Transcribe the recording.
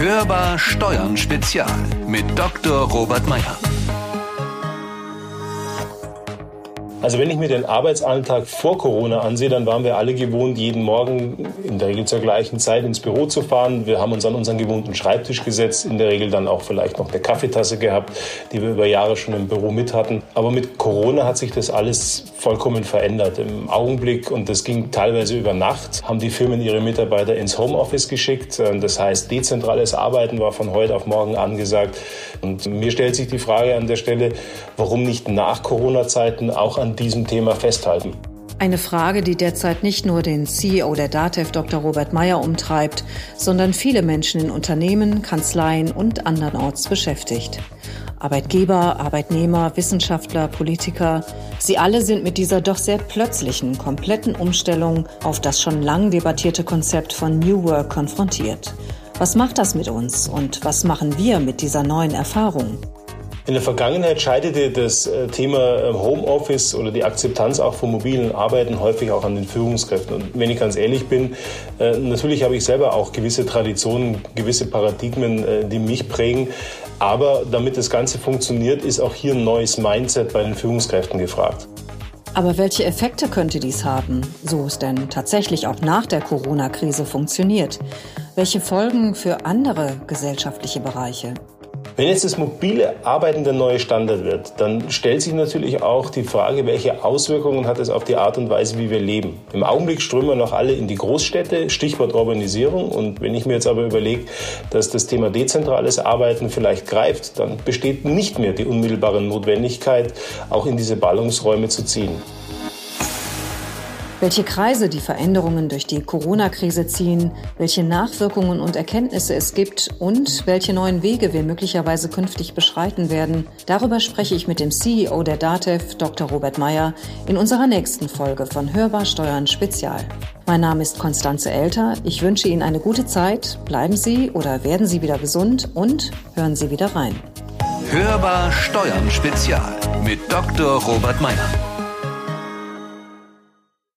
Hörbar Steuern Spezial mit Dr. Robert Meyer. Also wenn ich mir den Arbeitsalltag vor Corona ansehe, dann waren wir alle gewohnt, jeden Morgen in der Regel zur gleichen Zeit ins Büro zu fahren. Wir haben uns an unseren gewohnten Schreibtisch gesetzt, in der Regel dann auch vielleicht noch eine Kaffeetasse gehabt, die wir über Jahre schon im Büro mit hatten. Aber mit Corona hat sich das alles vollkommen verändert. Im Augenblick, und das ging teilweise über Nacht, haben die Firmen ihre Mitarbeiter ins Homeoffice geschickt. Das heißt, dezentrales Arbeiten war von heute auf morgen angesagt. Und mir stellt sich die Frage an der Stelle, warum nicht nach Corona-Zeiten auch an diesem Thema festhalten. Eine Frage, die derzeit nicht nur den CEO der DATEV Dr. Robert Meyer umtreibt, sondern viele Menschen in Unternehmen, Kanzleien und andernorts beschäftigt. Arbeitgeber, Arbeitnehmer, Wissenschaftler, Politiker, sie alle sind mit dieser doch sehr plötzlichen, kompletten Umstellung auf das schon lang debattierte Konzept von New Work konfrontiert. Was macht das mit uns und was machen wir mit dieser neuen Erfahrung? In der Vergangenheit scheiterte das äh, Thema ähm, Homeoffice oder die Akzeptanz auch von mobilen Arbeiten häufig auch an den Führungskräften. Und wenn ich ganz ehrlich bin, äh, natürlich habe ich selber auch gewisse Traditionen, gewisse Paradigmen, äh, die mich prägen. Aber damit das Ganze funktioniert, ist auch hier ein neues Mindset bei den Führungskräften gefragt. Aber welche Effekte könnte dies haben, so es denn tatsächlich auch nach der Corona-Krise funktioniert? Welche Folgen für andere gesellschaftliche Bereiche? Wenn jetzt das mobile Arbeiten der neue Standard wird, dann stellt sich natürlich auch die Frage, welche Auswirkungen hat es auf die Art und Weise, wie wir leben. Im Augenblick strömen wir noch alle in die Großstädte, Stichwort Urbanisierung. Und wenn ich mir jetzt aber überlege, dass das Thema dezentrales Arbeiten vielleicht greift, dann besteht nicht mehr die unmittelbare Notwendigkeit, auch in diese Ballungsräume zu ziehen. Welche Kreise die Veränderungen durch die Corona-Krise ziehen, welche Nachwirkungen und Erkenntnisse es gibt und welche neuen Wege wir möglicherweise künftig beschreiten werden, darüber spreche ich mit dem CEO der DATEV, Dr. Robert Meyer, in unserer nächsten Folge von Hörbar Steuern Spezial. Mein Name ist Konstanze Elter. Ich wünsche Ihnen eine gute Zeit. Bleiben Sie oder werden Sie wieder gesund und hören Sie wieder rein. Hörbar Steuern Spezial mit Dr. Robert Meyer.